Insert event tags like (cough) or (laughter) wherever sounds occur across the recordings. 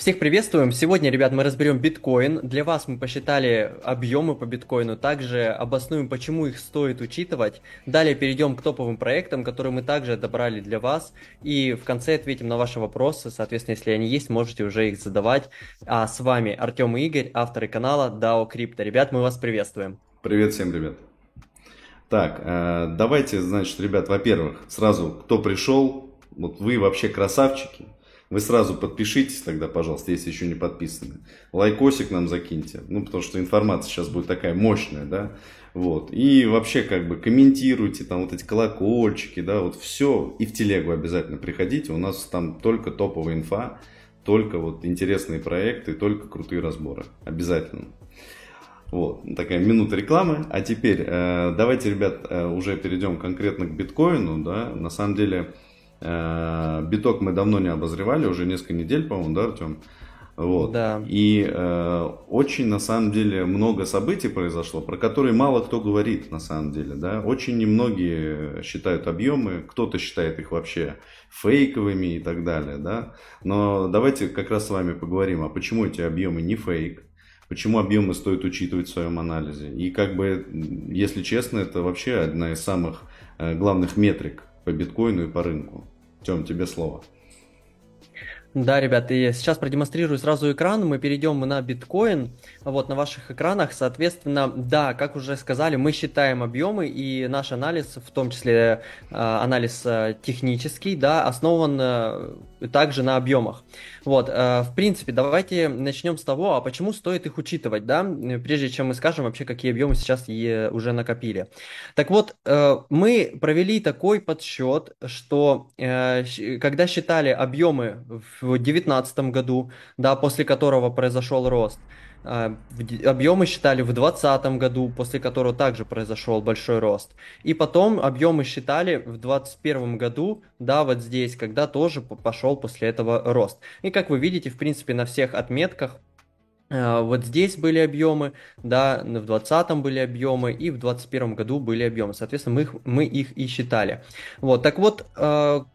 Всех приветствуем! Сегодня, ребят, мы разберем биткоин. Для вас мы посчитали объемы по биткоину, также обоснуем, почему их стоит учитывать. Далее перейдем к топовым проектам, которые мы также отобрали для вас. И в конце ответим на ваши вопросы. Соответственно, если они есть, можете уже их задавать. А с вами Артем и Игорь, авторы канала DAO Crypto. Ребят, мы вас приветствуем. Привет всем, ребят. Так, э, давайте, значит, ребят, во-первых, сразу, кто пришел, вот вы вообще красавчики. Вы сразу подпишитесь тогда, пожалуйста, если еще не подписаны. Лайкосик нам закиньте, ну, потому что информация сейчас будет такая мощная, да. Вот. И вообще, как бы, комментируйте, там, вот эти колокольчики, да, вот все. И в телегу обязательно приходите, у нас там только топовая инфа, только вот интересные проекты, только крутые разборы. Обязательно. Вот, такая минута рекламы. А теперь э, давайте, ребят, э, уже перейдем конкретно к биткоину, да. На самом деле, биток мы давно не обозревали, уже несколько недель, по-моему, да, Артем? Вот. Да. И э, очень, на самом деле, много событий произошло, про которые мало кто говорит, на самом деле. Да? Очень немногие считают объемы, кто-то считает их вообще фейковыми и так далее. Да? Но давайте как раз с вами поговорим, а почему эти объемы не фейк, почему объемы стоит учитывать в своем анализе. И как бы, если честно, это вообще одна из самых э, главных метрик по биткоину и по рынку. Тем, тебе слово. Да, ребят, и сейчас продемонстрирую сразу экран, мы перейдем на биткоин, вот на ваших экранах, соответственно, да, как уже сказали, мы считаем объемы, и наш анализ, в том числе э, анализ э, технический, да, основан э, также на объемах. Вот, э, в принципе, давайте начнем с того, а почему стоит их учитывать, да, прежде чем мы скажем вообще, какие объемы сейчас уже накопили. Так вот, э, мы провели такой подсчет, что э, когда считали объемы в 2019 году, да, после которого произошел рост, объемы считали в 2020 году, после которого также произошел большой рост. И потом объемы считали в 2021 году, да, вот здесь, когда тоже пошел после этого рост. И как вы видите, в принципе, на всех отметках а, вот здесь были объемы, да, в 2020 были объемы и в 2021 году были объемы. Соответственно, мы их, мы их и считали. Вот, так вот, а,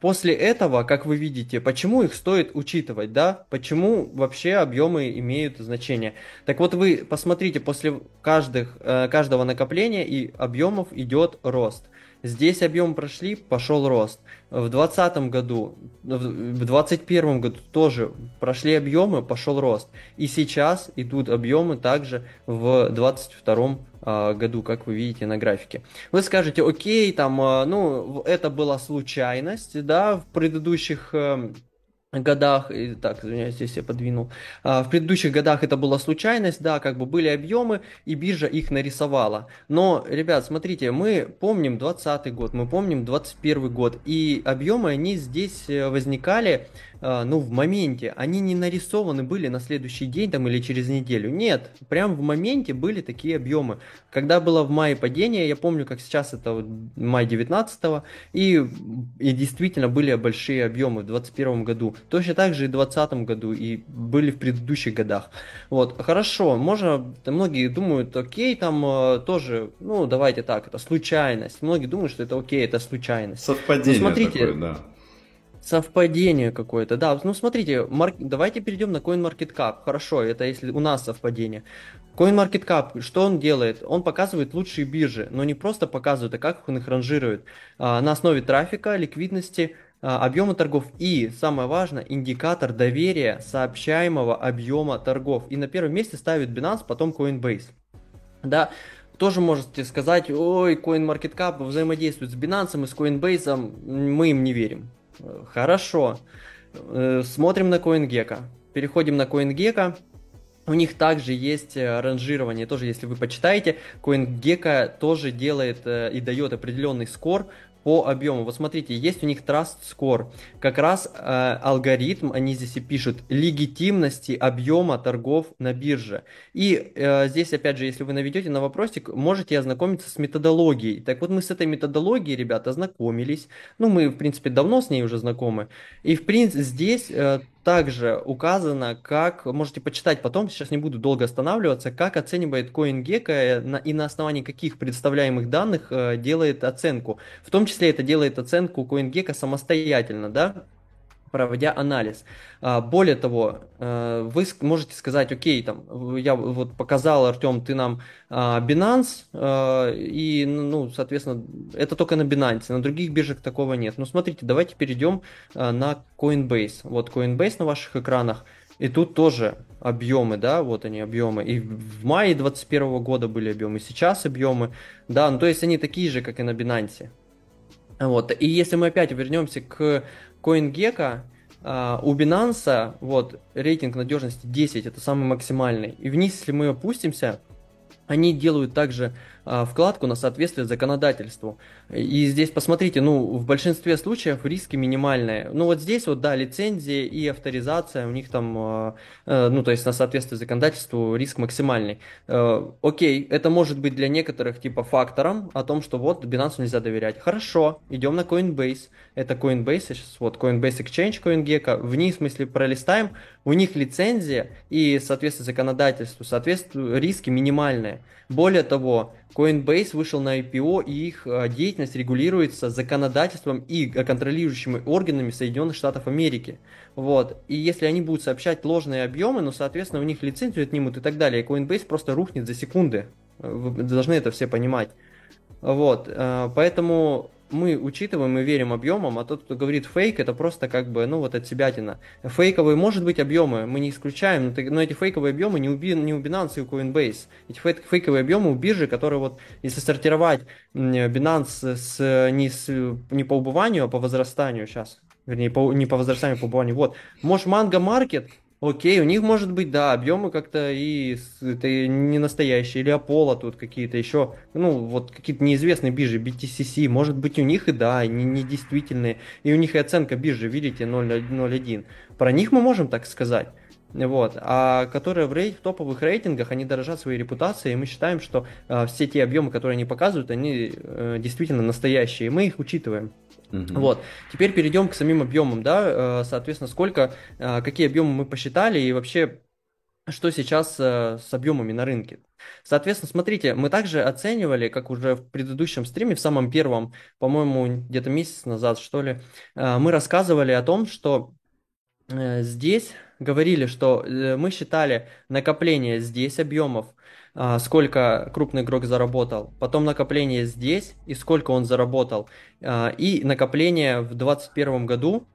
после этого, как вы видите, почему их стоит учитывать, да? Почему вообще объемы имеют значение? Так вот, вы посмотрите, после каждых, э, каждого накопления и объемов идет рост. Здесь объем прошли, пошел рост. В 2020 году, в 2021 году тоже прошли объемы, пошел рост. И сейчас идут объемы также в 2022 а, году, как вы видите на графике. Вы скажете, окей, там, а, ну, это была случайность, да, в предыдущих эм, годах, и, так, извиняюсь, здесь я подвинул, а, в предыдущих годах это была случайность, да, как бы были объемы, и биржа их нарисовала. Но, ребят, смотрите, мы помним 2020 год, мы помним 2021 год, и объемы, они здесь э, возникали ну, в моменте, они не нарисованы были на следующий день там или через неделю. Нет, прям в моменте были такие объемы. Когда было в мае падение, я помню, как сейчас это вот май 19 и, и действительно были большие объемы в 2021 году. Точно так же и в 2020 году, и были в предыдущих годах. Вот, хорошо, можно, многие думают, окей, там а, тоже, ну, давайте так, это случайность. Многие думают, что это окей, это случайность. Совпадение ну, смотрите, такое, да Совпадение какое-то, да. Ну, смотрите, марк... давайте перейдем на CoinMarketCap. Хорошо, это если у нас совпадение. CoinMarketCap, что он делает? Он показывает лучшие биржи, но не просто показывает, а как он их ранжирует. А, на основе трафика, ликвидности, а, объема торгов и, самое важное, индикатор доверия сообщаемого объема торгов. И на первом месте ставит Binance, потом Coinbase. Да, тоже можете сказать, ой, CoinMarketCap взаимодействует с Binance и с Coinbase, мы им не верим. Хорошо. Э, смотрим на CoinGecko. Переходим на CoinGecko. У них также есть э, ранжирование, тоже если вы почитаете, CoinGecko тоже делает э, и дает определенный скор по объему. Вот смотрите, есть у них Trust Score. Как раз э, алгоритм, они здесь и пишут, легитимности объема торгов на бирже. И э, здесь, опять же, если вы наведете на вопросик, можете ознакомиться с методологией. Так вот, мы с этой методологией, ребята, ознакомились. Ну, мы, в принципе, давно с ней уже знакомы. И, в принципе, здесь э, также указано, как, можете почитать потом, сейчас не буду долго останавливаться, как оценивает CoinGecko и на основании каких представляемых данных э, делает оценку. В том числе это делает оценку CoinGecko самостоятельно, да, проводя анализ. А, более того, э, вы можете сказать, окей, там, я вот показал, Артем, ты нам а, Binance, и, ну, соответственно, это только на Binance, на других биржах такого нет. Но смотрите, давайте перейдем на Coinbase. Вот Coinbase на ваших экранах, и тут тоже объемы, да, вот они объемы. И в мае 2021 года были объемы, сейчас объемы, да, ну то есть они такие же, как и на Binance. Вот. И если мы опять вернемся к CoinGecko, Uh, у Binance вот рейтинг надежности 10, это самый максимальный. И вниз, если мы опустимся, они делают также вкладку на соответствие законодательству. И здесь посмотрите, ну, в большинстве случаев риски минимальные. Ну, вот здесь вот, да, лицензия и авторизация, у них там, а, э, ну, то есть на соответствие законодательству риск максимальный. Э, окей, это может быть для некоторых типа фактором о том, что вот Binance нельзя доверять. Хорошо, идем на Coinbase. Это Coinbase, сейчас вот Coinbase Exchange, CoinGecko. Вниз, мы если пролистаем, у них лицензия и соответствие законодательству, соответственно, риски минимальные. Более того, Coinbase вышел на IPO, и их э, деятельность регулируется законодательством и контролирующими органами Соединенных Штатов Америки. Вот. И если они будут сообщать ложные объемы, ну, соответственно, у них лицензию отнимут и так далее. Coinbase просто рухнет за секунды. Вы должны это все понимать. Вот. Э, поэтому мы учитываем и верим объемам, а тот, кто говорит фейк, это просто как бы, ну вот от себятина. Фейковые, может быть, объемы, мы не исключаем, но эти фейковые объемы не у, не у Binance и у Coinbase. Эти фейковые объемы у биржи, которые вот, если сортировать Binance с, не, с, не по убыванию, а по возрастанию сейчас, вернее, по, не по возрастанию, а по убыванию, вот. Может, Mango Market Окей, у них может быть, да, объемы как-то и это не настоящие, или Apollo тут какие-то еще, ну, вот какие-то неизвестные биржи, BTCC, может быть, у них и да, не, не действительные, и у них и оценка биржи, видите, 0.1. Про них мы можем так сказать. Вот, а которые в, рейд, в топовых рейтингах, они дорожат своей репутацией, и мы считаем, что э, все те объемы, которые они показывают, они э, действительно настоящие, и мы их учитываем. Угу. Вот. Теперь перейдем к самим объемам, да, э, соответственно, сколько, э, какие объемы мы посчитали и вообще что сейчас э, с объемами на рынке. Соответственно, смотрите, мы также оценивали, как уже в предыдущем стриме, в самом первом, по-моему, где-то месяц назад, что ли, мы рассказывали о том, что здесь говорили, что мы считали накопление здесь объемов сколько крупный игрок заработал, потом накопление здесь и сколько он заработал, а, и накопление в 2021 году,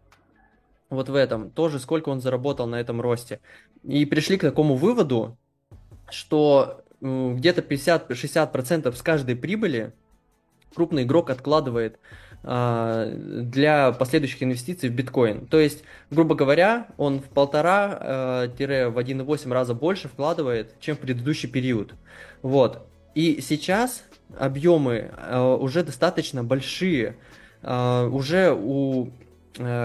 вот в этом, тоже сколько он заработал на этом росте. И пришли к такому выводу, что где-то 50-60% с каждой прибыли крупный игрок откладывает а, для последующих инвестиций в биткоин. То есть, грубо говоря, он в полтора-в 1,8 раза больше вкладывает, чем в предыдущий период. Вот. И сейчас объемы а, уже достаточно большие. А, уже у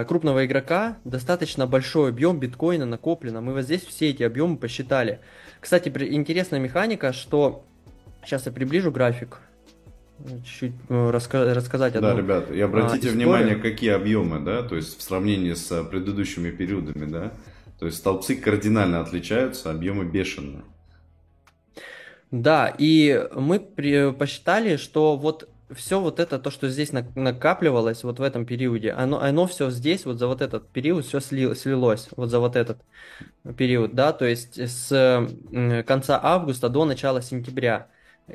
крупного игрока достаточно большой объем биткоина накоплено. Мы вот здесь все эти объемы посчитали. Кстати, интересная механика, что... Сейчас я приближу график чуть-чуть э, раска- рассказать одну Да, ребят, и обратите а, внимание, какие объемы, да, то есть в сравнении с э, предыдущими периодами, да, то есть столбцы кардинально отличаются, объемы бешеные. Да, и мы при, посчитали, что вот все вот это, то, что здесь накапливалось вот в этом периоде, оно, оно все здесь, вот за вот этот период, все сли, слилось, вот за вот этот период, да, то есть с конца августа до начала сентября.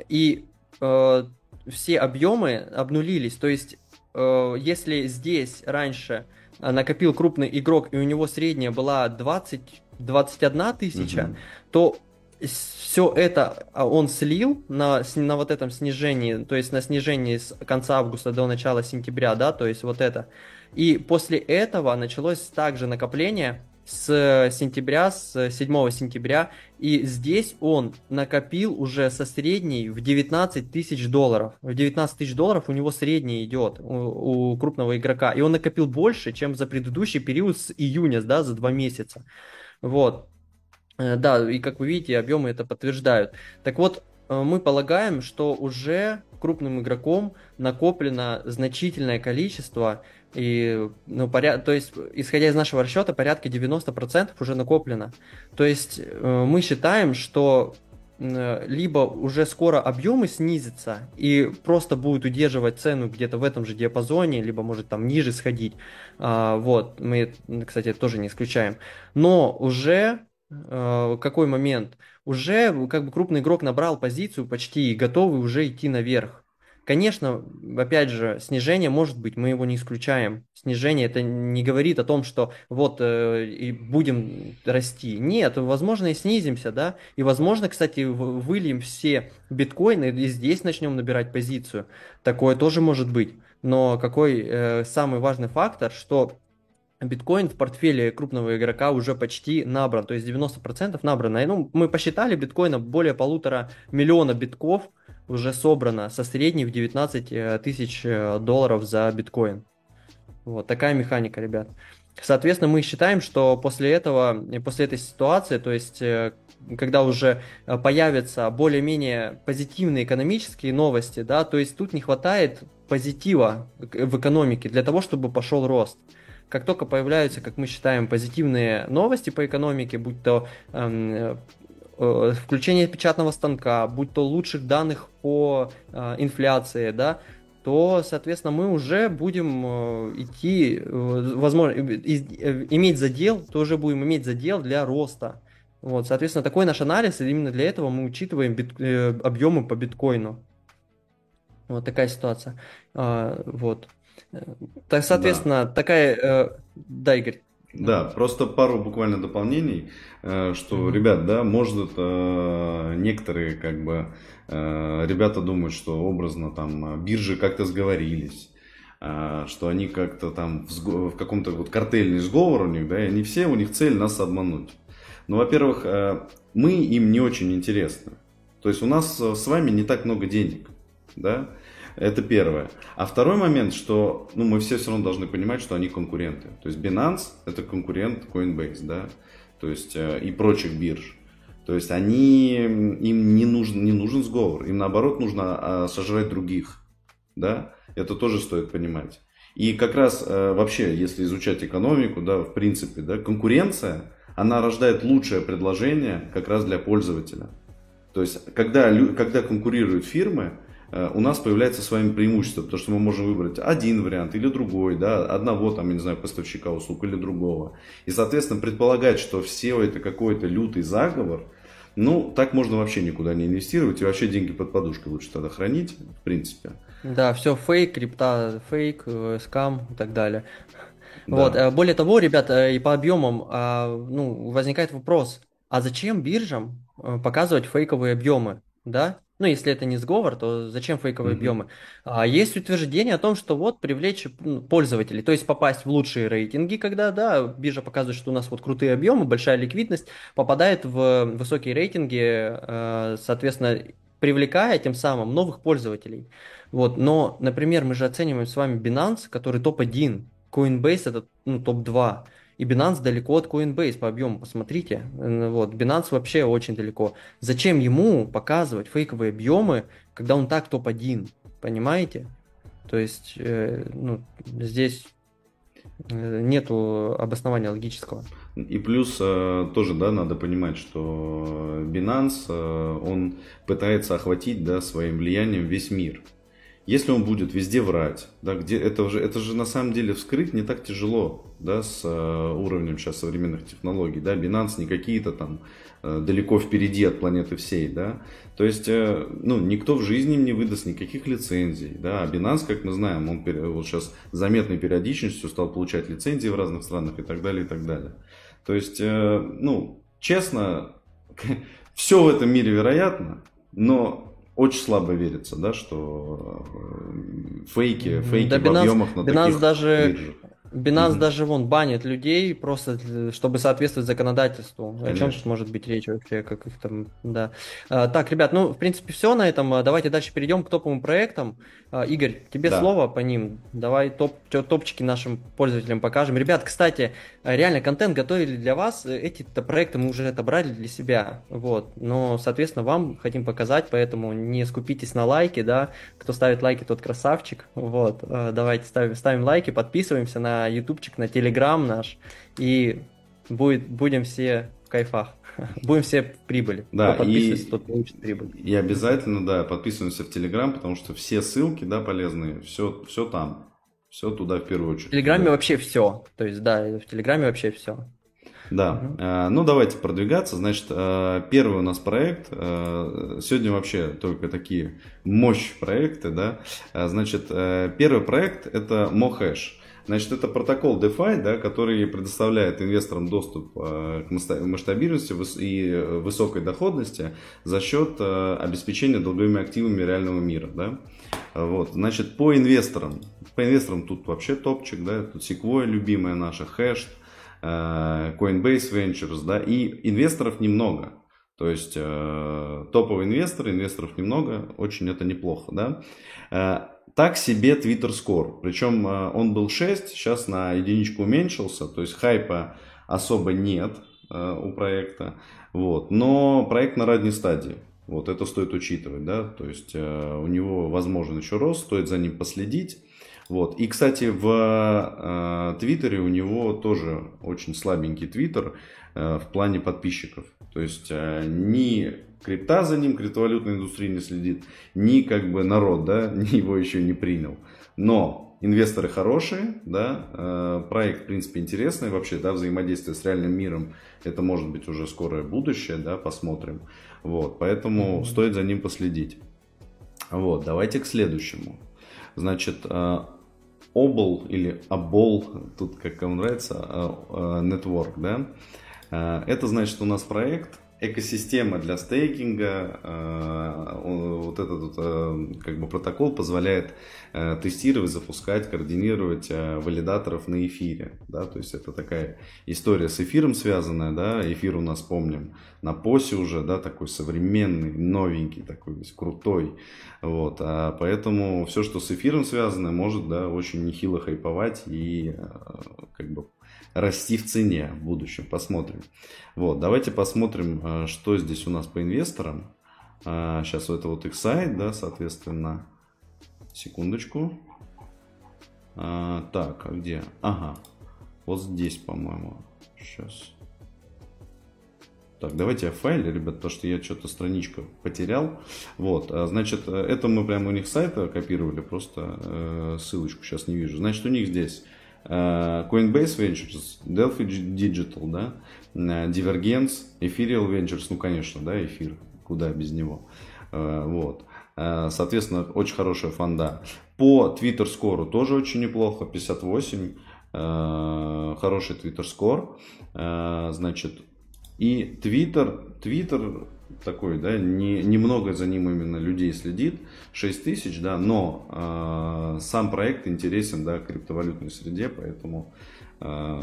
И э, все объемы обнулились. То есть, э, если здесь раньше накопил крупный игрок, и у него средняя была 20-21 тысяча, угу. то все это а, он слил на, на вот этом снижении, то есть на снижении с конца августа до начала сентября, да, то есть вот это. И после этого началось также накопление с сентября, с 7 сентября, и здесь он накопил уже со средней в 19 тысяч долларов. В 19 тысяч долларов у него средний идет у, у крупного игрока, и он накопил больше, чем за предыдущий период с июня, да, за два месяца. Вот. Э, да, и как вы видите, объемы это подтверждают. Так вот, э, мы полагаем, что уже крупным игроком накоплено значительное количество и, ну, поряд... то есть, исходя из нашего расчета, порядка 90% уже накоплено. То есть, э, мы считаем, что либо уже скоро объемы снизятся и просто будут удерживать цену где-то в этом же диапазоне, либо может там ниже сходить. А, вот, мы, кстати, тоже не исключаем. Но уже э, какой момент? Уже как бы крупный игрок набрал позицию почти и готовый уже идти наверх. Конечно, опять же, снижение может быть, мы его не исключаем. Снижение это не говорит о том, что вот э, и будем расти. Нет, возможно и снизимся, да. И возможно, кстати, выльем все биткоины и здесь начнем набирать позицию. Такое тоже может быть. Но какой э, самый важный фактор, что биткоин в портфеле крупного игрока уже почти набран, то есть 90% набрано. Ну, мы посчитали биткоина более полутора миллиона битков – уже собрано со средней в 19 э, тысяч э, долларов за биткоин. Вот такая механика, ребят. Соответственно, мы считаем, что после этого, после этой ситуации, то есть э, когда уже появятся более-менее позитивные экономические новости, да, то есть тут не хватает позитива в экономике для того, чтобы пошел рост. Как только появляются, как мы считаем, позитивные новости по экономике, будь то эм, Э, включение печатного станка, будь то лучших данных по э, инфляции, да, то, соответственно, мы уже будем э, идти, возможно, иметь задел, то уже будем иметь задел для роста. Вот, соответственно, такой наш анализ, и именно для этого мы учитываем бит, объемы по биткоину. Вот такая ситуация. А, вот. Так, соответственно, да. такая... Да, Игорь. Да, просто пару буквально дополнений, э, что, mm-hmm. ребят, да, может э, некоторые как бы э, ребята думают, что образно там биржи как-то сговорились, что они как-то там в, в каком-то вот картельный сговор у них, да, и они все, у них цель нас обмануть. Ну, во-первых, мы им не очень интересны. То есть у нас с вами не так много денег, да, это первое. А второй момент, что ну, мы все все равно должны понимать, что они конкуренты. То есть Binance это конкурент Coinbase, да, то есть э, и прочих бирж. То есть они, им не нужен, не нужен сговор, им наоборот нужно а, сожрать других, да, это тоже стоит понимать. И как раз э, вообще, если изучать экономику, да, в принципе, да, конкуренция, она рождает лучшее предложение как раз для пользователя. То есть, когда, когда конкурируют фирмы, у нас появляется с вами преимущество, потому что мы можем выбрать один вариант или другой, да, одного там, я не знаю, поставщика услуг или другого. И, соответственно, предполагать, что все это какой-то лютый заговор, ну, так можно вообще никуда не инвестировать и вообще деньги под подушкой лучше тогда хранить, в принципе. Да, все фейк, крипта фейк, э, скам и так далее. Да. Вот, э, более того, ребята, и по объемам, а, ну, возникает вопрос, а зачем биржам показывать фейковые объемы, да? Ну, если это не сговор, то зачем фейковые mm-hmm. объемы? А, есть утверждение о том, что вот привлечь ну, пользователей, то есть попасть в лучшие рейтинги, когда, да, биржа показывает, что у нас вот крутые объемы, большая ликвидность, попадает в высокие рейтинги, э, соответственно, привлекая тем самым новых пользователей. Вот, но, например, мы же оцениваем с вами Binance, который топ-1, Coinbase это ну, топ-2. И Binance далеко от Coinbase по объему, посмотрите. Вот, Binance вообще очень далеко. Зачем ему показывать фейковые объемы, когда он так топ-1? Понимаете? То есть, э, ну, здесь э, нету обоснования логического. И плюс э, тоже, да, надо понимать, что Binance, э, он пытается охватить, да, своим влиянием весь мир. Если он будет везде врать, да, где это же, это же на самом деле вскрыть не так тяжело, да, с э, уровнем сейчас современных технологий, да, Binance не какие-то там э, далеко впереди от планеты всей, да, то есть, э, ну, никто в жизни им не выдаст никаких лицензий, да, а Binance, как мы знаем, он вот сейчас заметной периодичностью стал получать лицензии в разных странах и так далее, и так далее. То есть, э, ну, честно, (laughs) все в этом мире вероятно, но очень слабо верится, да, что э, фейки, фейки да, в Binance, объемах на Binance таких даже биржах. Binance mm-hmm. даже вон банит людей просто, чтобы соответствовать законодательству. Конечно. О чем тут может быть речь вообще, как их там, да. А, так, ребят, ну, в принципе, все на этом. А, давайте дальше перейдем к топовым проектам. А, Игорь, тебе да. слово по ним. Давай топ, топчики нашим пользователям покажем. Ребят, кстати, реально контент готовили для вас. Эти-то проекты мы уже отобрали для себя. Вот. Но, соответственно, вам хотим показать, поэтому не скупитесь на лайки, да. Кто ставит лайки, тот красавчик. Вот. Давайте ставим, ставим лайки, подписываемся на ютубчик, на телеграм наш. И будет, будем все кайфах. (laughs) Будем все в прибыли. Да, Кто подписывается, и, тот получит прибыль. И обязательно, да, подписываемся в Телеграм, потому что все ссылки, да, полезные, все, все там. Все туда в первую очередь. В Телеграме да. вообще все. То есть, да, в Телеграме вообще все. Да, угу. ну давайте продвигаться. Значит, э, первый у нас проект. Э, сегодня вообще только такие мощь проекты, да. Значит, первый проект это Mohash. Значит, это протокол DeFi, да, который предоставляет инвесторам доступ к масштабированности и высокой доходности за счет обеспечения долговыми активами реального мира. Да. Вот, значит, по инвесторам. По инвесторам тут вообще топчик, да, тут Sequoia любимая наша, Hash, Coinbase Ventures, да, и инвесторов немного. То есть э, топовые инвесторы, инвесторов немного, очень это неплохо, да. Э, так себе Twitter Score, причем э, он был 6, сейчас на единичку уменьшился, то есть хайпа особо нет э, у проекта, вот, но проект на ранней стадии. Вот это стоит учитывать, да, то есть э, у него возможен еще рост, стоит за ним последить. Вот. И, кстати, в э, Твиттере у него тоже очень слабенький Твиттер э, в плане подписчиков. То есть э, ни крипта за ним, криптовалютная индустрия не следит, ни как бы народ, да, (laughs) его еще не принял. Но инвесторы хорошие, да, э, проект, в принципе, интересный вообще, да, взаимодействие с реальным миром, это может быть уже скорое будущее, да, посмотрим. Вот, поэтому стоит за ним последить. Вот, давайте к следующему. Значит, Обл или Обол, тут как кому нравится, Network, да, это значит у нас проект, экосистема для стейкинга, вот этот как бы протокол позволяет тестировать, запускать, координировать валидаторов на эфире, да, то есть это такая история с эфиром связанная, да, эфир у нас помним на посе уже, да, такой современный, новенький, такой весь крутой, вот, а поэтому все, что с эфиром связано, может, да, очень нехило хайповать и как бы расти в цене в будущем. Посмотрим. Вот, давайте посмотрим, э, что здесь у нас по инвесторам. Сейчас э, это вот их сайт, да, соответственно. Секундочку. А, так, а где? Ага. Вот здесь, по-моему. Сейчас. Так, давайте я файле, ребят, потому что я что-то страничку потерял. Вот, значит, э, это мы прямо у них сайта копировали, просто э, ссылочку сейчас не вижу. Значит, у них здесь Э, Coinbase Ventures, Delphi Digital, да, э, Divergence, Ethereal Ventures, ну, конечно, да, эфир, куда без него. Э, вот. Соответственно, очень хорошая фонда. По Twitter скору тоже очень неплохо, 58. Хороший Twitter скор. Значит, и Twitter, Twitter такой, да, не, немного за ним именно людей следит, 6 тысяч, да, но э, сам проект интересен, да, криптовалютной среде, поэтому э,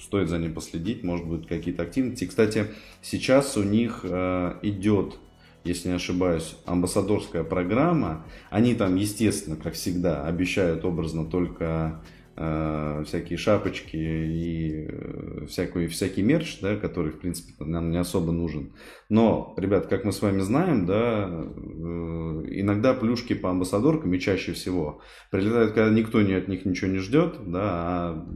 стоит за ним последить, может быть, какие-то активности. Кстати, сейчас у них э, идет, если не ошибаюсь, амбассадорская программа, они там, естественно, как всегда, обещают образно только всякие шапочки и э, всякий, всякий мерч, да, который, в принципе, нам не особо нужен. Но, ребят, как мы с вами знаем, да, э, иногда плюшки по амбассадоркам, и чаще всего, прилетают, когда никто не от них ничего не ждет, да, а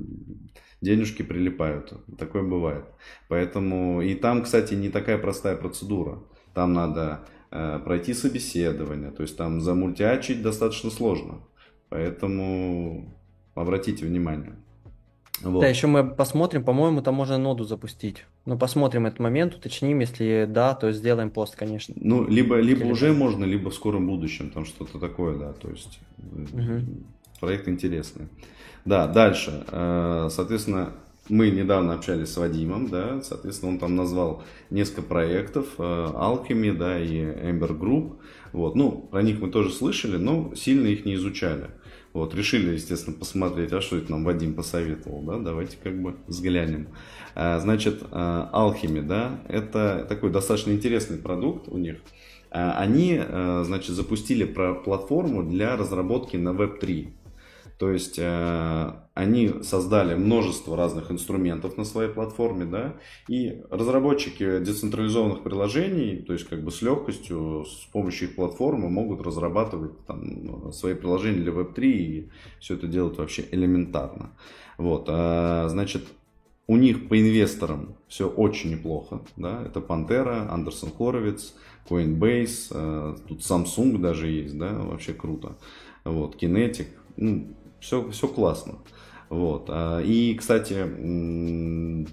денежки прилипают. Такое бывает. Поэтому, и там, кстати, не такая простая процедура. Там надо пройти собеседование, то есть там замультиачить достаточно сложно. Поэтому Обратите внимание. Вот. Да, еще мы посмотрим, по-моему, там можно ноду запустить. Ну, посмотрим этот момент, уточним, если да, то сделаем пост, конечно. Ну, либо, либо уже можно, либо в скором будущем, там что-то такое, да, то есть угу. проект интересный. Да, дальше, э, соответственно, мы недавно общались с Вадимом, да, соответственно, он там назвал несколько проектов, э, Alchemy, да, и Ember Group, вот, ну, про них мы тоже слышали, но сильно их не изучали. Вот, решили, естественно, посмотреть, а что это нам Вадим посоветовал, да, давайте как бы взглянем. А, значит, Alchemy, да, это такой достаточно интересный продукт у них. А, они, а, значит, запустили платформу для разработки на Web3. То есть э, они создали множество разных инструментов на своей платформе, да, и разработчики децентрализованных приложений, то есть как бы с легкостью с помощью их платформы могут разрабатывать там, свои приложения для Web3 и все это делать вообще элементарно. Вот, э, значит, у них по инвесторам все очень неплохо, да, это Пантера, Андерсон Хоровиц, Coinbase, э, тут Samsung даже есть, да, вообще круто, вот, Kinetic, ну, все, все классно. Вот. А, и, кстати,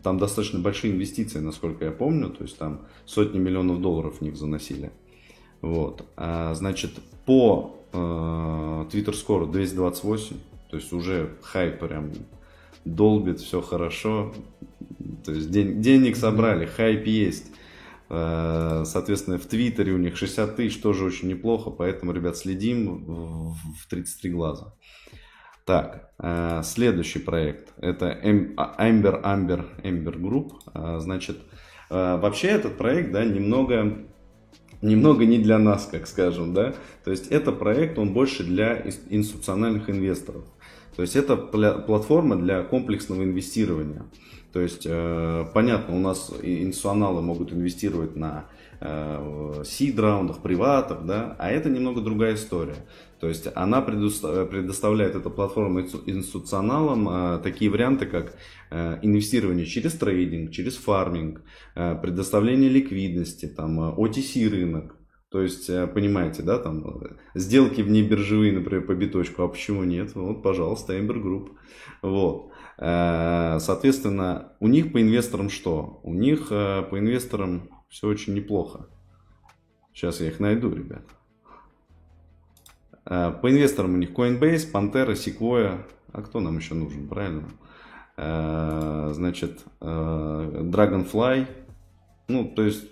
там достаточно большие инвестиции, насколько я помню, то есть там сотни миллионов долларов в них заносили. Вот. А, значит, по э, Twitter Score 228, то есть уже хайп прям долбит, все хорошо. То есть ден- денег собрали, хайп есть. Соответственно, в Твиттере у них 60 тысяч, тоже очень неплохо, поэтому, ребят, следим в 33 глаза. Так, э, следующий проект, это Amber Amber Amber Group. Э, значит, вообще этот проект, да, немного немного не для нас, как скажем, да. То есть это проект, он больше для институциональных инвесторов. То есть это платформа для комплексного инвестирования. То есть, э, понятно, у нас институционалы могут инвестировать на э, сид-раундах, приватах, да, а это немного другая история. То есть она предоставляет эта платформа институционалам э, такие варианты, как инвестирование через трейдинг, через фарминг, предоставление ликвидности, там, OTC рынок, то есть, э, понимаете, да, там э, сделки вне биржевые, например, по биточку, а почему нет? Вот, пожалуйста, Ember Group. Вот. Э, соответственно, у них по инвесторам что? У них по инвесторам все очень неплохо. Сейчас я их найду, ребят. По инвесторам у них Coinbase, Pantera, Sequoia. А кто нам еще нужен, правильно? Значит, Dragonfly. Ну, то есть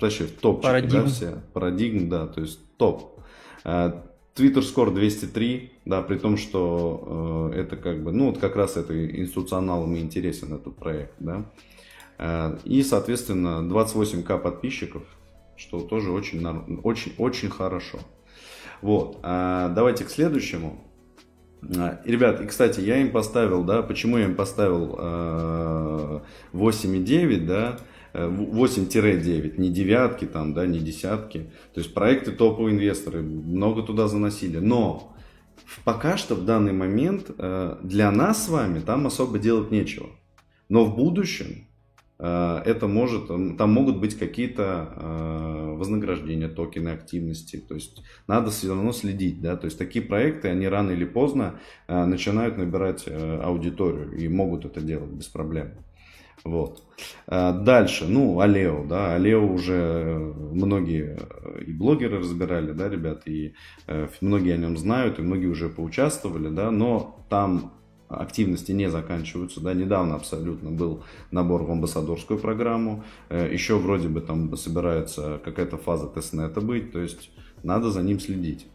вообще топ Парадигм. да, все. Парадигм, да, то есть топ. Twitter Score 203, да, при том, что э, это как бы, ну вот как раз это институционалам интересен этот проект, да. Э, и, соответственно, 28к подписчиков, что тоже очень, очень, очень хорошо. Вот, э, давайте к следующему. Э, ребят, и, кстати, я им поставил, да, почему я им поставил э, 8,9, да, 8-9, не девятки там, да, не десятки. То есть проекты топовые инвесторы, много туда заносили. Но пока что в данный момент для нас с вами там особо делать нечего. Но в будущем это может, там могут быть какие-то э, вознаграждения, токены, активности. То есть надо все равно следить. Да? То есть такие проекты, они рано или поздно начинают набирать аудиторию и могут это делать без проблем. Вот. Дальше, ну, Алео, да, Алео уже многие и блогеры разбирали, да, ребят, и э, многие о нем знают, и многие уже поучаствовали, да, но там активности не заканчиваются, да, недавно абсолютно был набор в амбассадорскую программу, э, еще вроде бы там собирается какая-то фаза тестнета быть, то есть надо за ним следить.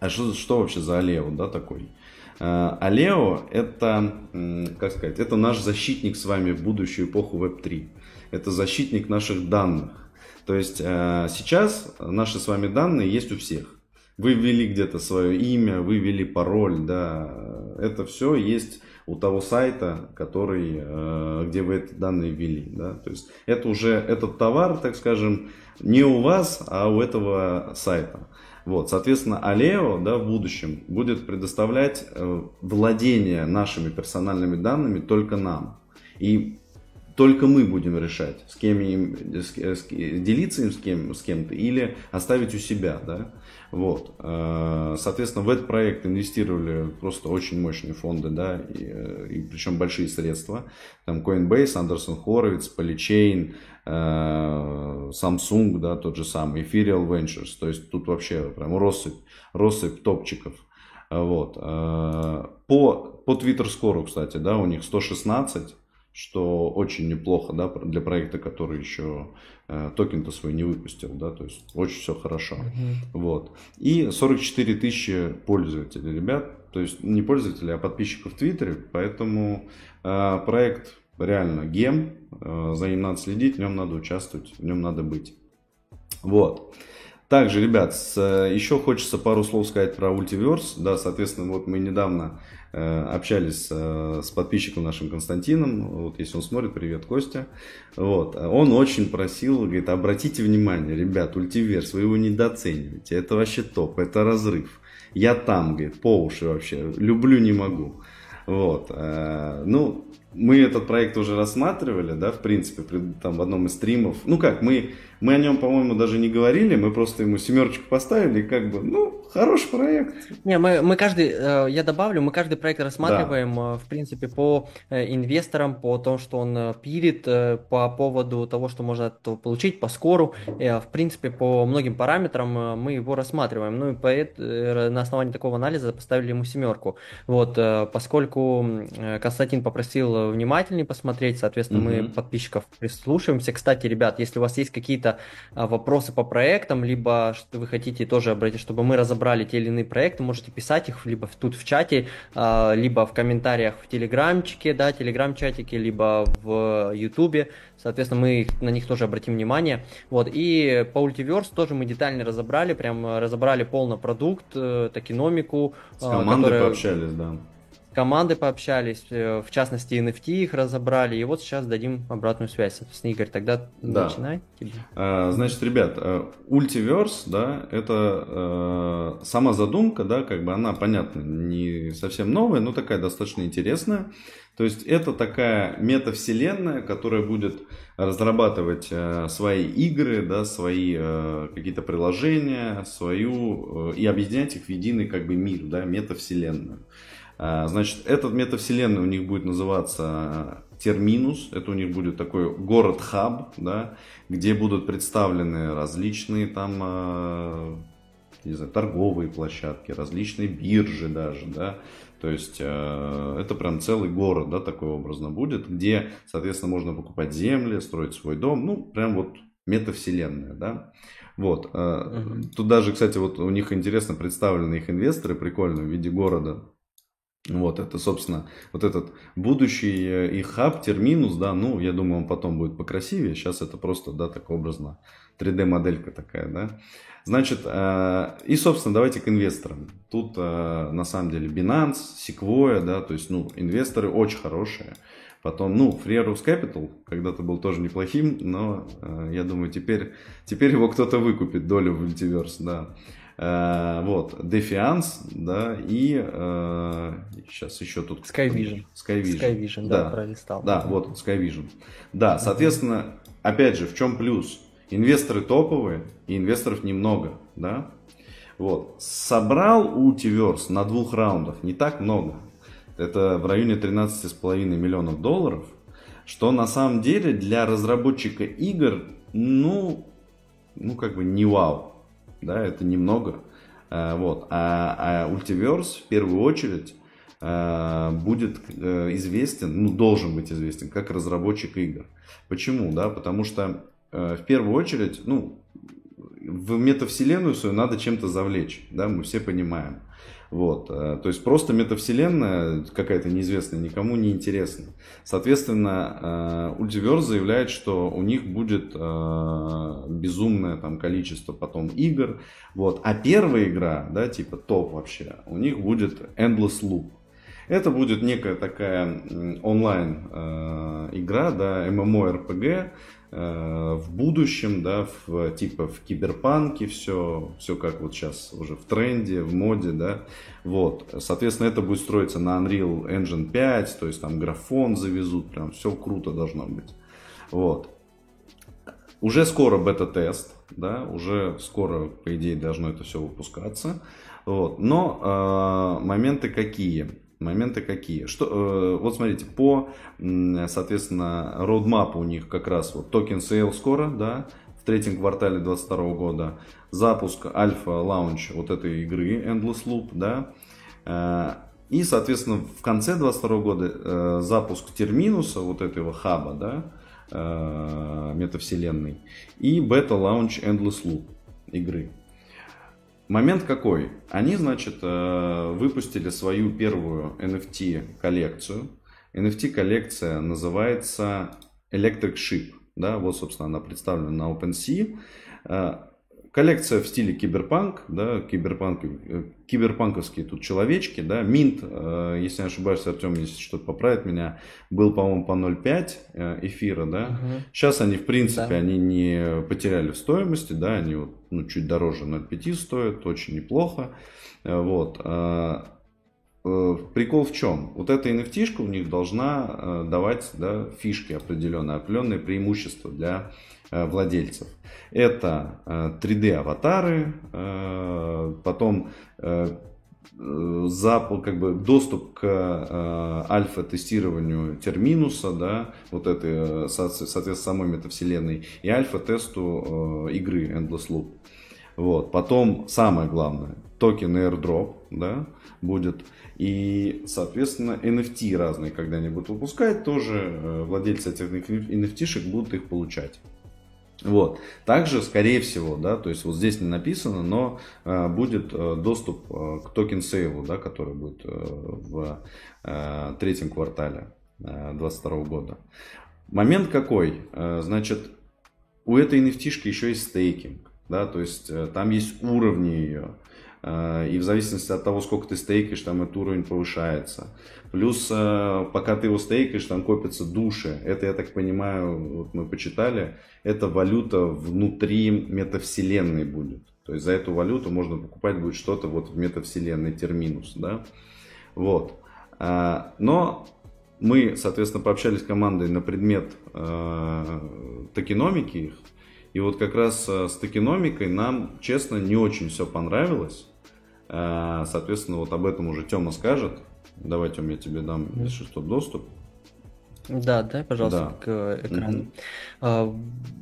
А что, что вообще за Алео, да, такой? А Лео это, как сказать, это наш защитник с вами в будущую эпоху Web3. Это защитник наших данных. То есть э, сейчас наши с вами данные есть у всех. Вы ввели где-то свое имя, вы ввели пароль, да, это все есть у того сайта, который, э, где вы эти данные ввели, да, то есть это уже этот товар, так скажем, не у вас, а у этого сайта. Вот, соответственно, Алео да, в будущем будет предоставлять э, владение нашими персональными данными только нам. И только мы будем решать, с кем им, с, с, делиться им с, кем, с кем-то или оставить у себя. Да? Вот. Э, соответственно, в этот проект инвестировали просто очень мощные фонды, да, и, и причем большие средства. Там Coinbase, Anderson Horowitz, Polychain, Э, Samsung, да, тот же самый, Ethereal Ventures, то есть тут вообще прям россыпь, россыпь топчиков. Э, вот. Э, по, по Twitter Score, кстати, да, у них 116, что очень неплохо, да, для проекта, который еще токен-то свой не выпустил, да, то есть очень все хорошо. Uh-huh. Вот. И 44 тысячи пользователей, ребят, то есть не пользователей, а подписчиков в Твиттере, поэтому э, проект реально гем, э, за ним надо следить, в нем надо участвовать, в нем надо быть. Вот. Также, ребят, с, э, еще хочется пару слов сказать про Ultiverse. Да, соответственно, вот мы недавно э, общались э, с подписчиком нашим Константином. Вот, если он смотрит, привет, Костя. Вот, он очень просил, говорит, обратите внимание, ребят, Ultiverse, вы его недооцениваете. Это вообще топ, это разрыв. Я там, говорит, по уши вообще, люблю, не могу. Вот, э, ну, мы этот проект уже рассматривали, да, в принципе, там в одном из стримов. Ну как, мы, мы о нем, по-моему, даже не говорили, мы просто ему семерочку поставили, как бы, ну, хороший проект. Не, мы, мы каждый, э, я добавлю, мы каждый проект рассматриваем, да. в принципе, по инвесторам, по тому, что он пилит, по поводу того, что можно получить, по скору, в принципе, по многим параметрам мы его рассматриваем. Ну и по, на основании такого анализа поставили ему семерку. Вот, поскольку Константин попросил внимательнее посмотреть, соответственно, mm-hmm. мы подписчиков прислушиваемся. Кстати, ребят, если у вас есть какие-то вопросы по проектам, либо что вы хотите тоже обратить, чтобы мы разобрали те или иные проекты, можете писать их либо тут в чате, а, либо в комментариях в телеграмчике, да, телеграм-чатике, либо в ютубе. Соответственно, мы на них тоже обратим внимание. Вот, и по Ultiverse тоже мы детально разобрали, прям разобрали полный продукт, э, токеномику. С командой которая... пообщались, да команды пообщались, э, в частности NFT их разобрали, и вот сейчас дадим обратную связь. Соответственно, Игорь, тогда да. начинай. А, значит, ребят, э, Ultiverse, да, это э, сама задумка, да, как бы она, понятно, не совсем новая, но такая достаточно интересная. То есть это такая метавселенная, которая будет разрабатывать э, свои игры, да, свои э, какие-то приложения, свою э, и объединять их в единый как бы мир, да, метавселенную. А, значит, этот метавселенная у них будет называться Терминус. Это у них будет такой город-хаб, да, где будут представлены различные там а, не знаю, торговые площадки, различные биржи даже, да, то есть это прям целый город, да, такой образно будет, где, соответственно, можно покупать земли, строить свой дом, ну, прям вот метавселенная, да. Вот. Угу. Тут даже, кстати, вот у них интересно представлены их инвесторы, прикольно, в виде города. Вот это, собственно, вот этот будущий э, их хаб, терминус, да, ну, я думаю, он потом будет покрасивее. Сейчас это просто, да, так образно, 3D-моделька такая, да. Значит, э, и, собственно, давайте к инвесторам. Тут, э, на самом деле, Binance, Sequoia, да, то есть, ну, инвесторы очень хорошие. Потом, ну, Freerus Capital когда-то был тоже неплохим, но я думаю, теперь, теперь его кто-то выкупит, долю в Multiverse, да. Э, вот, Defiance, да, и э, сейчас еще тут... Skyvision. Skyvision, Skyvision да, да, пролистал. Да, вот, Skyvision. Да, соответственно, опять же, в чем плюс? Инвесторы топовые, и инвесторов немного, да. Вот, собрал Ultiverse на двух раундах не так много. Это в районе 13,5 миллионов долларов, что на самом деле для разработчика игр, ну, ну как бы не вау да, это немного. А, вот. А, а Ultiverse в первую очередь а, будет э, известен, ну, должен быть известен, как разработчик игр. Почему? Да, потому что э, в первую очередь, ну, в метавселенную свою надо чем-то завлечь, да, мы все понимаем. Вот. Э, то есть просто метавселенная какая-то неизвестная никому не интересна. Соответственно, э, заявляет, что у них будет э, безумное там количество потом игр. Вот. А первая игра, да, типа топ вообще, у них будет Endless Loop. Это будет некая такая онлайн игра, да, MMORPG, в будущем, да, в, типа в киберпанке все, все как вот сейчас уже в тренде, в моде, да, вот, соответственно, это будет строиться на Unreal Engine 5, то есть там графон завезут, прям все круто должно быть, вот. Уже скоро бета-тест, да, уже скоро, по идее, должно это все выпускаться, вот, но э, моменты какие? Моменты какие? Что, э, вот смотрите, по, соответственно, roadmap у у них как раз вот token sale скоро, да, в третьем квартале 2022 года, запуск альфа лаунч вот этой игры Endless Loop, да, э, и, соответственно, в конце 2022 года э, запуск терминуса, вот этого хаба, да, метавселенной, и бета-лаунч Endless Loop игры. Момент какой? Они, значит, э, выпустили свою первую NFT-коллекцию. NFT-коллекция называется Electric Ship. Да, вот, собственно, она представлена на OpenSea. Коллекция в стиле киберпанк, да, киберпанк, э, киберпанковские тут человечки, да, Минт, э, если не ошибаюсь, Артем, если что-то поправит меня, был, по-моему, по 0,5 э, эфира, да. Угу. Сейчас они, в принципе, да. они не потеряли в стоимости, да, они вот, ну, чуть дороже 0,5 стоят, очень неплохо, вот. э, прикол в чем? Вот эта NFT у них должна давать да, фишки определенные, определенные преимущества для владельцев. Это 3D-аватары, потом запал, как бы доступ к альфа-тестированию терминуса, да, вот этой, соответственно, самой метавселенной, и альфа-тесту игры Endless Loop. Вот. Потом, самое главное, токен airdrop, да, будет. И, соответственно, NFT разные, когда они будут выпускать, тоже э, владельцы этих NFT будут их получать. Вот. Также, скорее всего, да, то есть вот здесь не написано, но э, будет э, доступ э, к токен сейлу, да, который будет э, в э, третьем квартале 2022 э, года. Момент какой? Э, значит, у этой NFT еще есть стейкинг, да, то есть э, там есть уровни ее. Э, и в зависимости от того, сколько ты стейкаешь, там этот уровень повышается. Плюс, э, пока ты его стейкаешь, там копятся души. Это, я так понимаю, вот мы почитали, это валюта внутри метавселенной будет. То есть за эту валюту можно покупать будет что-то вот в метавселенной терминус, да. Вот. Э, но мы, соответственно, пообщались с командой на предмет э, токеномики их. И вот как раз с токеномикой нам, честно, не очень все понравилось. Э, соответственно, вот об этом уже Тёма скажет. Давай, Тём, я тебе дам, если что, доступ. Да, дай, пожалуйста, да. к э, экрану. А,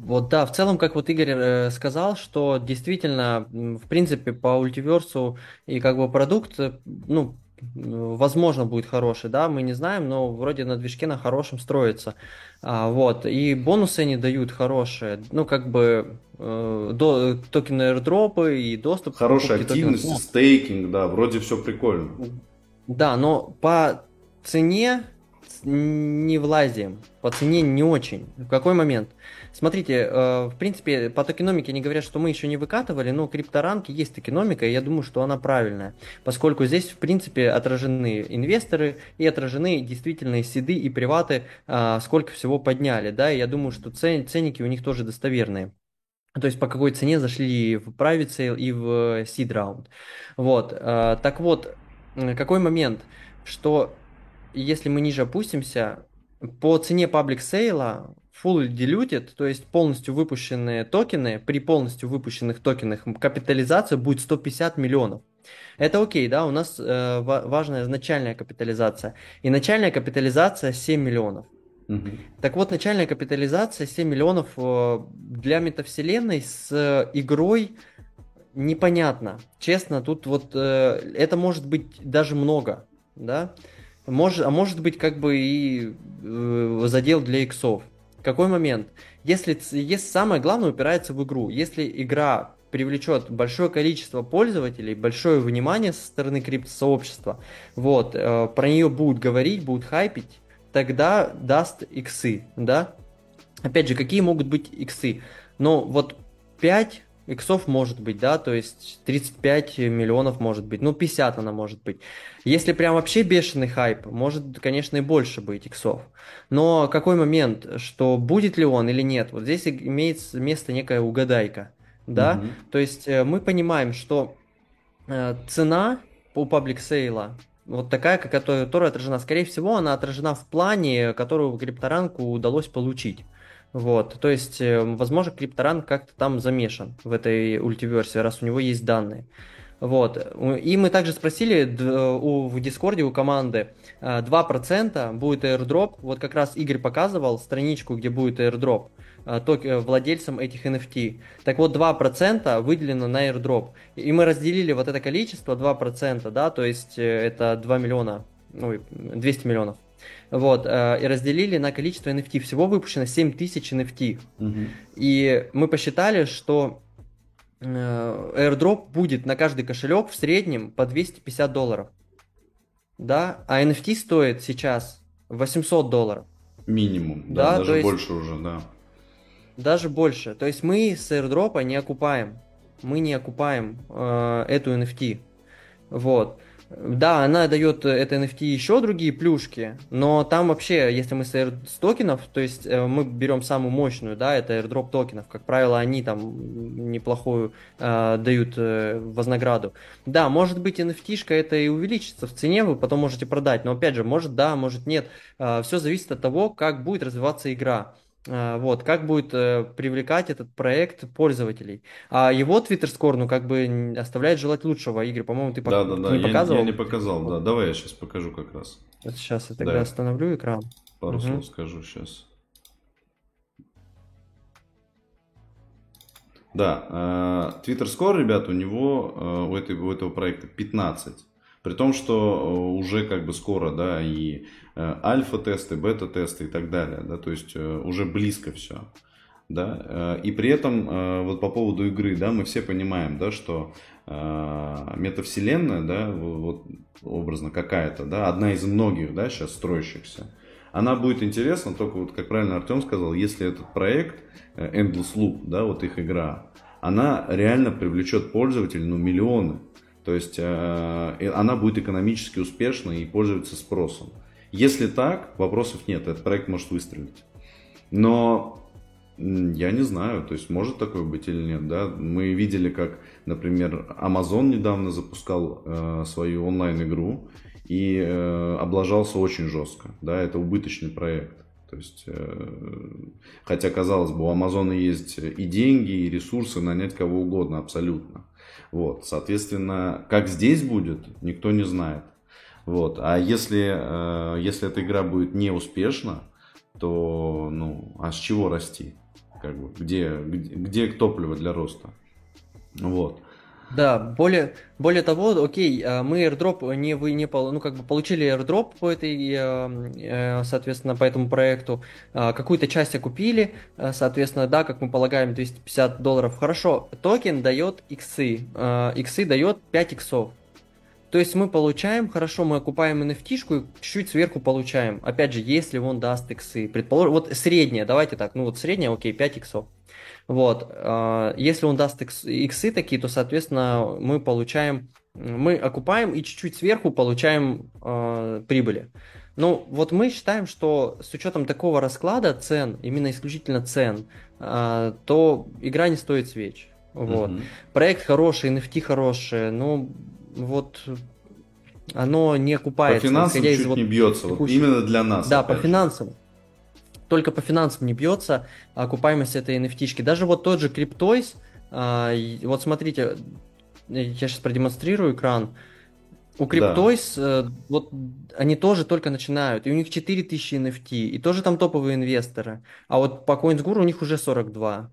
вот да, в целом, как вот Игорь э, сказал, что действительно, в принципе, по ультиверсу и как бы продукт, ну, возможно, будет хороший, да, мы не знаем, но вроде на движке на хорошем строится. А, вот, и бонусы они дают хорошие, ну, как бы э, до, токены airdropы и доступ. Хорошая активность, токенов. стейкинг, да, вроде все прикольно. Да, но по цене не влазим, по цене не очень. В какой момент? Смотрите, э, в принципе, по токеномике они говорят, что мы еще не выкатывали, но крипторанки есть токеномика, и я думаю, что она правильная, поскольку здесь, в принципе, отражены инвесторы и отражены действительно седы и приваты, э, сколько всего подняли, да, и я думаю, что цен, ценники у них тоже достоверные. То есть по какой цене зашли в private sale и в seed round. Вот. Э, так вот, какой момент, что если мы ниже опустимся, по цене паблик сейла full diluted, то есть полностью выпущенные токены, при полностью выпущенных токенах капитализация будет 150 миллионов. Это окей, да, у нас э, важная начальная капитализация. И начальная капитализация 7 миллионов. Угу. Так вот, начальная капитализация 7 миллионов э, для метавселенной с э, игрой непонятно. Честно, тут вот э, это может быть даже много, да. Может, а может быть как бы и э, задел для иксов. Какой момент? Если, если самое главное упирается в игру, если игра привлечет большое количество пользователей, большое внимание со стороны криптосообщества, вот, э, про нее будут говорить, будут хайпить, тогда даст иксы, да? Опять же, какие могут быть иксы? Но вот 5 иксов может быть, да, то есть 35 миллионов может быть, ну 50 она может быть. Если прям вообще бешеный хайп, может, конечно, и больше быть иксов. Но какой момент, что будет ли он или нет, вот здесь имеет место некая угадайка, да, угу. то есть э, мы понимаем, что э, цена у паблик сейла вот такая, которая, которая отражена, скорее всего, она отражена в плане, которую крипторанку удалось получить. Вот, то есть, э, возможно, крипторан как-то там замешан в этой ультиверсии, раз у него есть данные. Вот. И мы также спросили у, в Дискорде у команды 2% э, будет airdrop. Вот как раз Игорь показывал страничку, где будет airdrop э, владельцам этих NFT. Так вот, 2% выделено на airdrop. И мы разделили вот это количество, 2%, да, то есть это 2 миллиона, ну, 200 миллионов. Вот, э, и разделили на количество NFT. Всего выпущено 7000 NFT. Угу. И мы посчитали, что э, airdrop будет на каждый кошелек в среднем по 250 долларов. Да, а NFT стоит сейчас 800 долларов. Минимум, да, да даже есть, больше уже, да. Даже больше. То есть мы с airdrop не окупаем. Мы не окупаем э, эту NFT. Вот. Да, она дает э, это NFT еще другие плюшки, но там вообще, если мы с, air, с токенов, то есть э, мы берем самую мощную, да, это airdrop токенов, как правило, они там неплохую э, дают э, вознаграду. Да, может быть NFT это и увеличится в цене, вы потом можете продать, но опять же, может да, может нет, э, все зависит от того, как будет развиваться игра. А, вот, как будет э, привлекать этот проект пользователей. А его Twitter Score, ну, как бы оставляет желать лучшего. Игорь, по-моему, ты да, да, да. не я, показывал? Я не показал, да. Давай я сейчас покажу как раз. Вот сейчас я тогда да. остановлю экран. Пару угу. слов скажу сейчас. Да, э, Twitter Score, ребят, у него, э, у, этой, у этого проекта 15. При том, что уже как бы скоро, да, и Э, альфа-тесты, бета-тесты и так далее, да, то есть э, уже близко все. Да? Э, и при этом вот по поводу игры, да, мы все понимаем, да, что метавселенная, да, вот образно какая-то, да, одна из многих, да, сейчас строящихся, она будет интересна только вот, как правильно Артем сказал, если этот проект Endless Loop, да, вот их игра, она реально привлечет пользователей, ну, миллионы. То есть она будет экономически успешной и пользуется спросом. Если так, вопросов нет, этот проект может выстрелить. Но я не знаю, то есть может такое быть или нет, да. Мы видели, как, например, Amazon недавно запускал э, свою онлайн-игру и э, облажался очень жестко, да, это убыточный проект. То есть, э, хотя, казалось бы, у Амазона есть и деньги, и ресурсы нанять кого угодно абсолютно. Вот, соответственно, как здесь будет, никто не знает. Вот. А если, э, если эта игра будет неуспешна, то, ну, а с чего расти? Как бы, где, где, где топливо для роста? Вот. Да, более, более того, окей, э, мы airdrop не вы не ну как бы получили airdrop по этой, э, соответственно, по этому проекту, какую-то часть окупили, соответственно, да, как мы полагаем, 250 долларов. Хорошо, токен дает иксы, иксы дает 5 иксов. То есть мы получаем, хорошо, мы окупаем NFT и чуть-чуть сверху получаем. Опять же, если он даст иксы. Предположим, вот средняя, давайте так, ну вот средняя, окей, 5 иксов. Вот, э, если он даст иксы такие, то, соответственно, мы получаем, мы окупаем и чуть-чуть сверху получаем э, прибыли. Ну, вот мы считаем, что с учетом такого расклада цен, именно исключительно цен, э, то игра не стоит свеч. Вот. Mm-hmm. Проект хороший, NFT хорошие, но вот оно не окупается. По финансам чуть из, вот, не бьется, вот именно для нас. Да, по финансам. Только по финансам не бьется окупаемость этой NFT. -шки. Даже вот тот же Cryptoys, а, вот смотрите, я сейчас продемонстрирую экран. У Cryptoys, да. Э, вот они тоже только начинают, и у них 4000 NFT, и тоже там топовые инвесторы. А вот по CoinsGuru у них уже 42,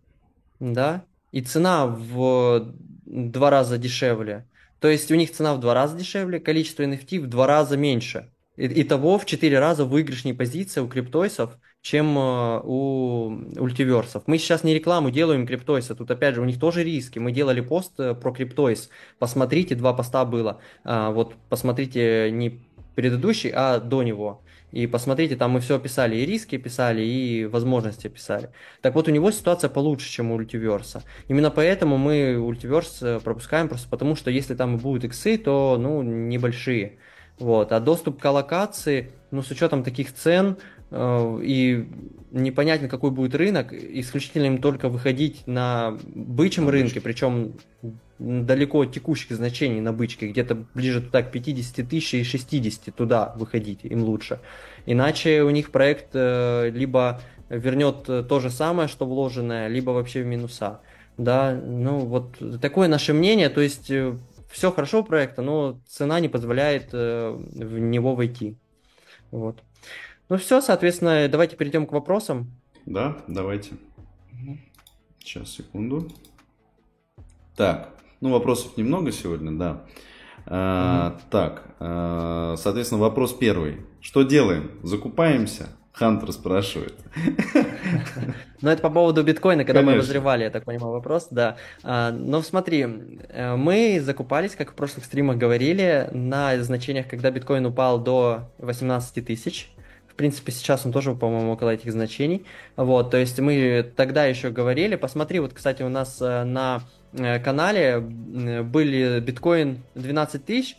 да? И цена в два раза дешевле. То есть у них цена в два раза дешевле, количество NFT в два раза меньше. Итого в четыре раза выигрышнее позиция у криптойсов, чем э, у ультиверсов. Мы сейчас не рекламу делаем криптойса, тут опять же у них тоже риски. Мы делали пост э, про криптойс, посмотрите, два поста было. А, вот посмотрите не предыдущий, а до него. И посмотрите, там мы все описали, и риски описали, и возможности описали. Так вот, у него ситуация получше, чем у Ультиверса. Именно поэтому мы Ультиверс э, пропускаем, просто потому что если там и будут иксы, то, ну, небольшие. Вот. А доступ к аллокации, ну, с учетом таких цен, э, и непонятно, какой будет рынок, исключительно им только выходить на бычьем рынке, причем далеко от текущих значений на бычке, где-то ближе туда к 50 тысяч и 60 туда выходить им лучше. Иначе у них проект э, либо вернет то же самое, что вложенное, либо вообще в минуса. Да, ну вот такое наше мнение, то есть э, все хорошо у проекта, но цена не позволяет э, в него войти. Вот. Ну все, соответственно, давайте перейдем к вопросам. Да, давайте. Сейчас, секунду. Так, ну, вопросов немного сегодня, да. А, угу. Так, а, соответственно, вопрос первый. Что делаем? Закупаемся? Хантер спрашивает. Ну, это по поводу биткоина, когда Конечно. мы разрывали, я так понимаю, вопрос, да. А, но смотри, э, мы закупались, как в прошлых стримах говорили, на значениях, когда биткоин упал до 18 тысяч. В принципе, сейчас он тоже, по-моему, около этих значений. Вот, то есть мы тогда еще говорили. Посмотри, вот, кстати, у нас э, на канале были биткоин 12 тысяч,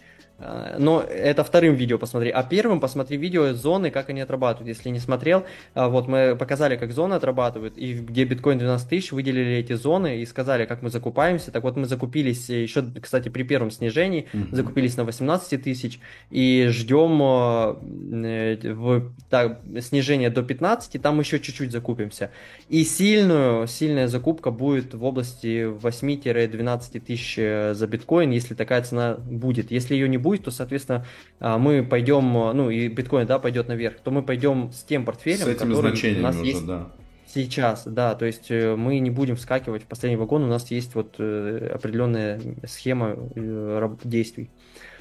но это вторым видео посмотри. А первым посмотри видео зоны, как они отрабатывают. Если не смотрел, а, вот мы показали, как зоны отрабатывают, и где биткоин 12 тысяч, выделили эти зоны и сказали, как мы закупаемся. Так вот, мы закупились еще, кстати, при первом снижении, mm-hmm. закупились на 18 тысяч, и ждем э, в, так, снижение до 15, там еще чуть-чуть закупимся. И сильную, сильная закупка будет в области 8-12 тысяч э, за биткоин, если такая цена будет. Если ее не будет, будет, то, соответственно, а, мы пойдем, ну и биткоин, да, пойдет наверх, то мы пойдем с тем портфелем, с этими который у нас уже, есть да. сейчас, да, то есть э, мы не будем вскакивать в последний вагон, у нас есть вот э, определенная схема э, действий.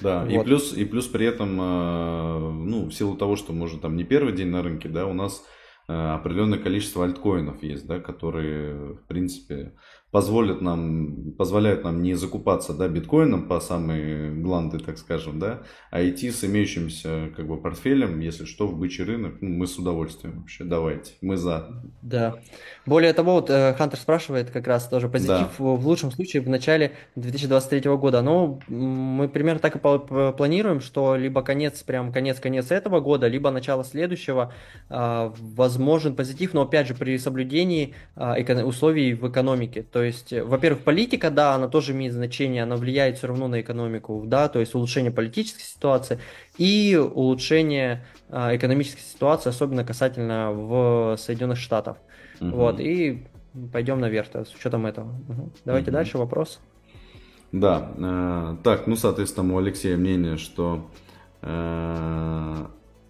Да, вот. и плюс и плюс при этом, ну, в силу того, что мы уже там не первый день на рынке, да, у нас определенное количество альткоинов есть, да, которые, в принципе, позволят нам, позволяют нам не закупаться да, биткоином по самые гланды, так скажем, да, а идти с имеющимся как бы портфелем, если что, в бычий рынок, ну, мы с удовольствием вообще, давайте, мы за. Да. Более того, вот э, Хантер спрашивает как раз тоже позитив да. в лучшем случае в начале 2023 года. Но мы примерно так и планируем, что либо конец, прям конец-конец этого года, либо начало следующего а, возможен позитив, но опять же при соблюдении а, условий в экономике. То есть, э, во-первых, политика, да, она тоже имеет значение, она влияет все равно на экономику, да, то есть улучшение политической ситуации и улучшение а, экономической ситуации, особенно касательно в Соединенных Штатах. Угу. Вот, и пойдем наверх с учетом этого. Угу. Давайте угу. дальше вопрос. Да, э, так, ну, соответственно, у Алексея мнение, что э,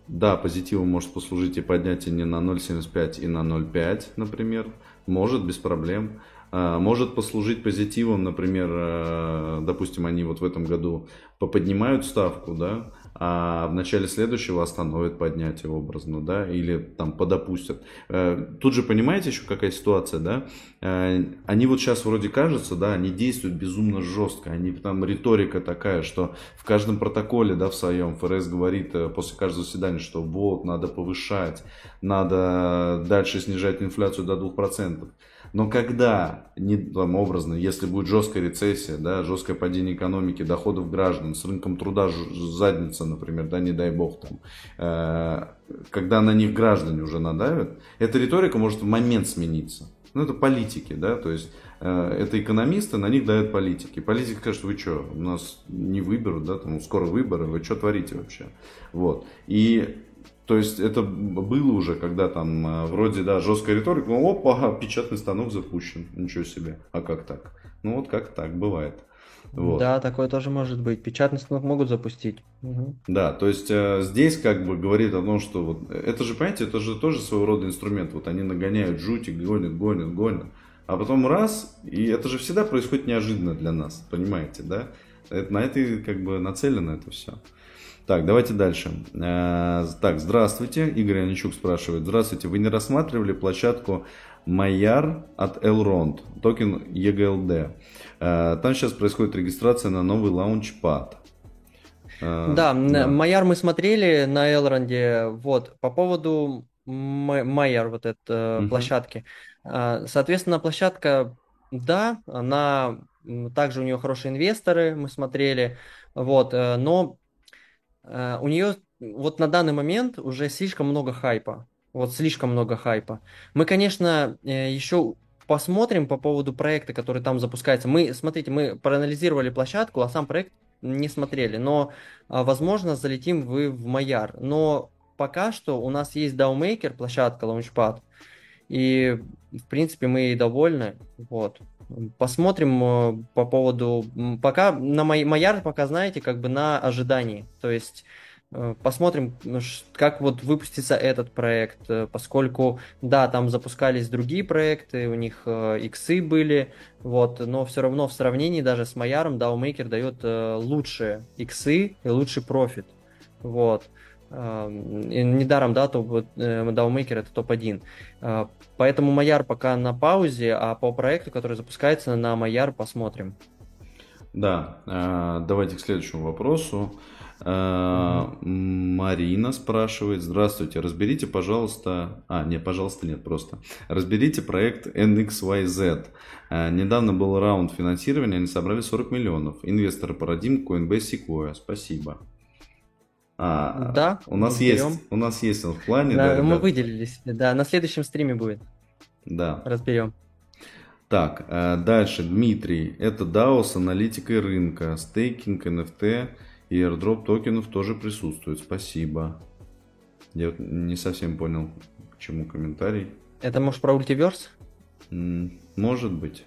да, позитивом может послужить и поднятие не на 0,75 и на 0,5, например, может, без проблем. А, может послужить позитивом, например, э, допустим, они вот в этом году поподнимают ставку, да, а в начале следующего остановят поднятие образно, да, или там подопустят. Э, тут же понимаете еще какая ситуация, да, э, они вот сейчас вроде кажется, да, они действуют безумно жестко, они там риторика такая, что в каждом протоколе, да, в своем ФРС говорит после каждого заседания, что вот, надо повышать, надо дальше снижать инфляцию до 2%. Но когда, не, там, образно, если будет жесткая рецессия, да, жесткое падение экономики, доходов граждан, с рынком труда задница, например, да, не дай бог, там, э, когда на них граждане уже надавят, эта риторика может в момент смениться. Ну, это политики, да, то есть э, это экономисты, на них дают политики. Политики скажут, вы что, у нас не выберут, да, там скоро выборы, вы что творите вообще? Вот. И то есть это было уже, когда там э, вроде, да, жесткая риторика, ну, опа, печатный станок запущен, ничего себе, а как так? Ну вот как так, бывает. Вот. Да, такое тоже может быть. Печатный станок могут запустить. Угу. Да, то есть э, здесь как бы говорит о том, что вот это же, понимаете, это же тоже своего рода инструмент. Вот они нагоняют жути, гонят, гонят, гонят. А потом раз, и это же всегда происходит неожиданно для нас, понимаете, да? Это, на это как бы нацелено это все. Так, давайте дальше. Э, так, здравствуйте. Игорь Аничук спрашивает. Здравствуйте. Вы не рассматривали площадку Maiar от Elrond, токен EGLD? Э, там сейчас происходит регистрация на новый launchpad. Э, да, да, Maiar мы смотрели на Элронде. Вот, по поводу Maiar, вот этой угу. площадки. Соответственно, площадка, да, она также у нее хорошие инвесторы, мы смотрели, вот, но у нее вот на данный момент уже слишком много хайпа. Вот слишком много хайпа. Мы, конечно, э, еще посмотрим по поводу проекта, который там запускается. Мы, смотрите, мы проанализировали площадку, а сам проект не смотрели. Но, а, возможно, залетим вы в Маяр. Но пока что у нас есть DAOMaker, площадка Launchpad. И, в принципе, мы и довольны. Вот. Посмотрим э, по поводу... Пока на Майяр пока, знаете, как бы на ожидании. То есть э, посмотрим, как вот выпустится этот проект, э, поскольку, да, там запускались другие проекты, у них иксы были, вот, но все равно в сравнении даже с Майяром DAOMaker дает лучшие иксы и лучший профит. Вот. Недаром, да, топ, DAOMaker это топ-1. А, поэтому Маяр пока на паузе, а по проекту, который запускается на Маяр, посмотрим. Да, а, давайте к следующему вопросу. А, Марина спрашивает, здравствуйте, разберите, пожалуйста, а, не, пожалуйста, нет, просто, разберите проект NXYZ. Недавно был раунд финансирования, они собрали 40 миллионов. Инвесторы Paradigm, Coinbase, Sequoia, спасибо. А, Да, у нас берем. есть, у нас есть он в плане, Да, да, мы ребят? выделились. Да, на следующем стриме будет. Да. Разберем. Так, э, дальше, Дмитрий. Это DAO с аналитикой рынка. Стейкинг, NFT и airdrop токенов тоже присутствует. Спасибо. Я не совсем понял, к чему комментарий. Это может про ультиверс? Может быть.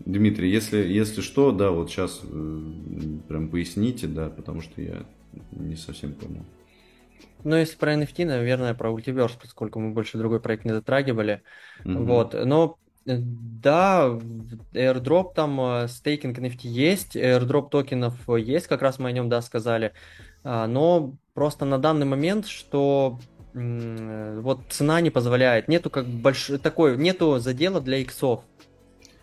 Дмитрий, если, если что, да, вот сейчас прям поясните, да, потому что я не совсем понял. Ну, если про NFT, наверное, про ультиверс, поскольку мы больше другой проект не затрагивали. Мгм. Вот, но э, да, airdrop там, э, стейкинг NFT есть, airdrop токенов э, есть, как раз мы о нем, да, сказали. А, Но просто на данный момент, что э, вот цена не позволяет, нету как больш... такой, нету задела для иксов.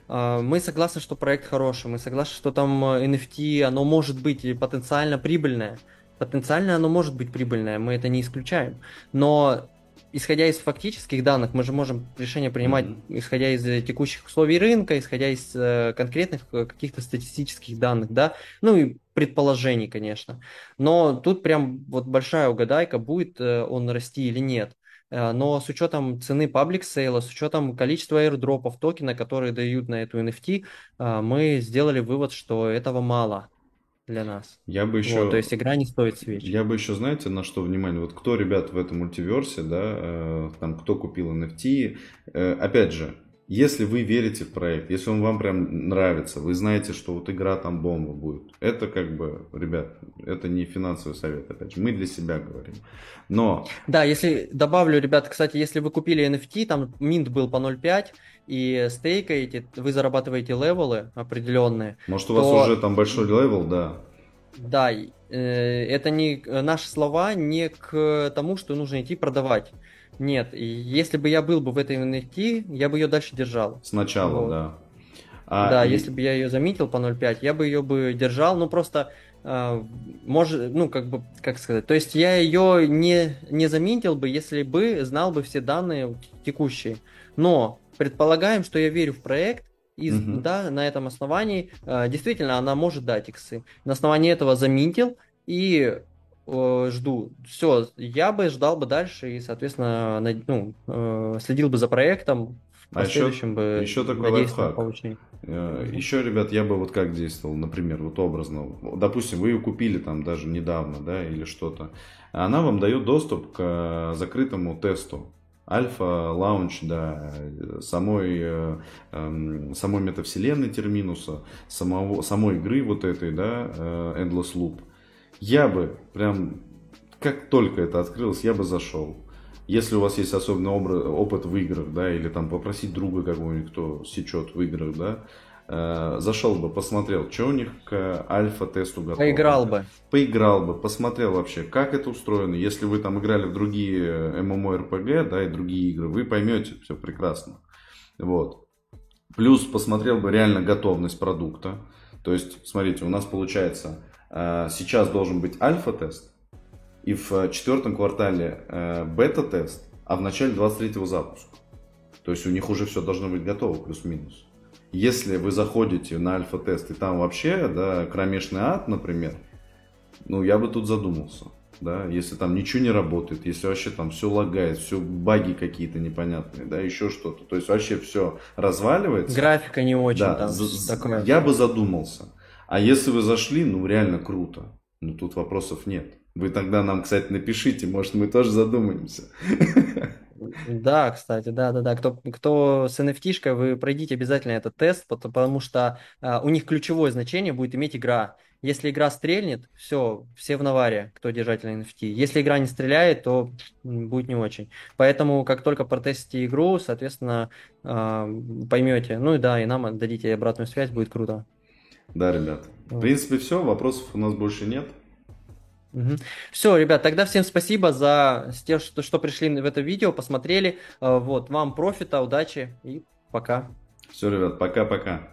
А, Мы согласны, что проект хороший, мы согласны, что там э, NFT, оно может быть потенциально прибыльное. Потенциально оно может быть прибыльное, мы это не исключаем. Но исходя из фактических данных, мы же можем решение принимать, Мгм. исходя из э, текущих условий рынка, исходя из э, конкретных э, каких-то статистических данных, да, ну и предположений, конечно. Но тут прям вот большая угадайка, будет э, он расти или нет. Э, Но с учетом цены паблик сейла, с учетом количества airdropов токена, которые дают на эту NFT, э, мы сделали вывод, что этого мало для нас. Я бы еще... Вот, то есть игра не стоит свеч. Я бы еще, знаете, на что внимание? Вот кто, ребят, в этом мультиверсе, да, э, там, кто купил NFT, э, опять же, если вы верите в проект, если он вам прям нравится, вы знаете, что вот игра там бомба будет, это как бы, ребят, это не финансовый совет, опять же, мы для себя говорим. Но, Да, если добавлю, ребят, кстати, если вы купили NFT, там mint был по 0.5, и стейкаете, вы зарабатываете левелы определенные. может, у вас То- уже там большой левел, да, Да, э, это не э, наши слова не к тому, что нужно идти продавать. Нет, и если бы я был бы в этой NFT, я бы ее дальше держал. сначала, Вот. да. А, да, и- если бы я ее заметил по 0.5, я бы ее бы держал, ну просто, э, может, ну как бы, как сказать, то есть я ее не, не заметил бы, если бы знал бы все данные текущие. Но предполагаем, что я верю в проект, и Мгм. да, на этом основании э, действительно она может дать иксы. На основании этого заметил и э, жду. Все, я бы ждал бы дальше и, соответственно, на- ну, э, следил бы за проектом. В А еще- бы еще такой лайфхак. получение. Э. Еще, ребят, я бы вот как действовал, например, вот образно. Допустим, вы ее купили там даже недавно, да, или что-то. Она вам дает доступ к закрытому тесту. Альфа, лаунч, да, э, самой, э, эм, самой метавселенной Терминуса, самого, самой игры вот этой, да, э, Endless Loop. Я бы прям, как только это открылось, я бы зашел. Если у вас есть особенный опыт в играх, да, или там попросить друга какого-нибудь, кто сечет в играх, да, э, зашел бы, посмотрел, что у них к альфа-тесту готово. Поиграл бы. Поиграл бы, посмотрел вообще, как это устроено. Если вы там играли в другие MMORPG, да, и другие игры, вы поймете все прекрасно. Вот. Плюс посмотрел бы реально готовность продукта. То есть, смотрите, у нас получается, э, сейчас должен быть альфа-тест, и в э, четвертом квартале э, бета-тест, а в начале 23-го запуск. То есть у них уже все должно быть готово, плюс-минус. Если вы заходите на альфа-тест, и там вообще, да, кромешный ад, например, ну, я бы тут задумался, да, если там ничего не работает, если вообще там все лагает, все баги какие-то непонятные, да, еще что-то, то есть вообще все разваливается. Графика не очень Да, там такое. я бы задумался. А если вы зашли, ну реально круто. Ну тут вопросов нет. Вы тогда нам, кстати, напишите, может мы тоже задумаемся. Да, кстати, да, да, да. Кто, кто с NFT-шкой, вы пройдите обязательно этот тест, пот- потому что а, у них ключевое значение будет иметь игра. Если игра стрельнет, все, все в наваре, кто держатель NFT. Если игра не стреляет, то будет не очень. Поэтому, как только протестите игру, соответственно, а, поймете. Ну и да, и нам дадите обратную связь, будет круто. Да, ребят. В принципе, все, вопросов у нас больше нет. Все, ребят, тогда всем спасибо за те, что, что пришли в это видео, посмотрели. А, Вот, вам профита, удачи и пока. Все, ребят, пока-пока.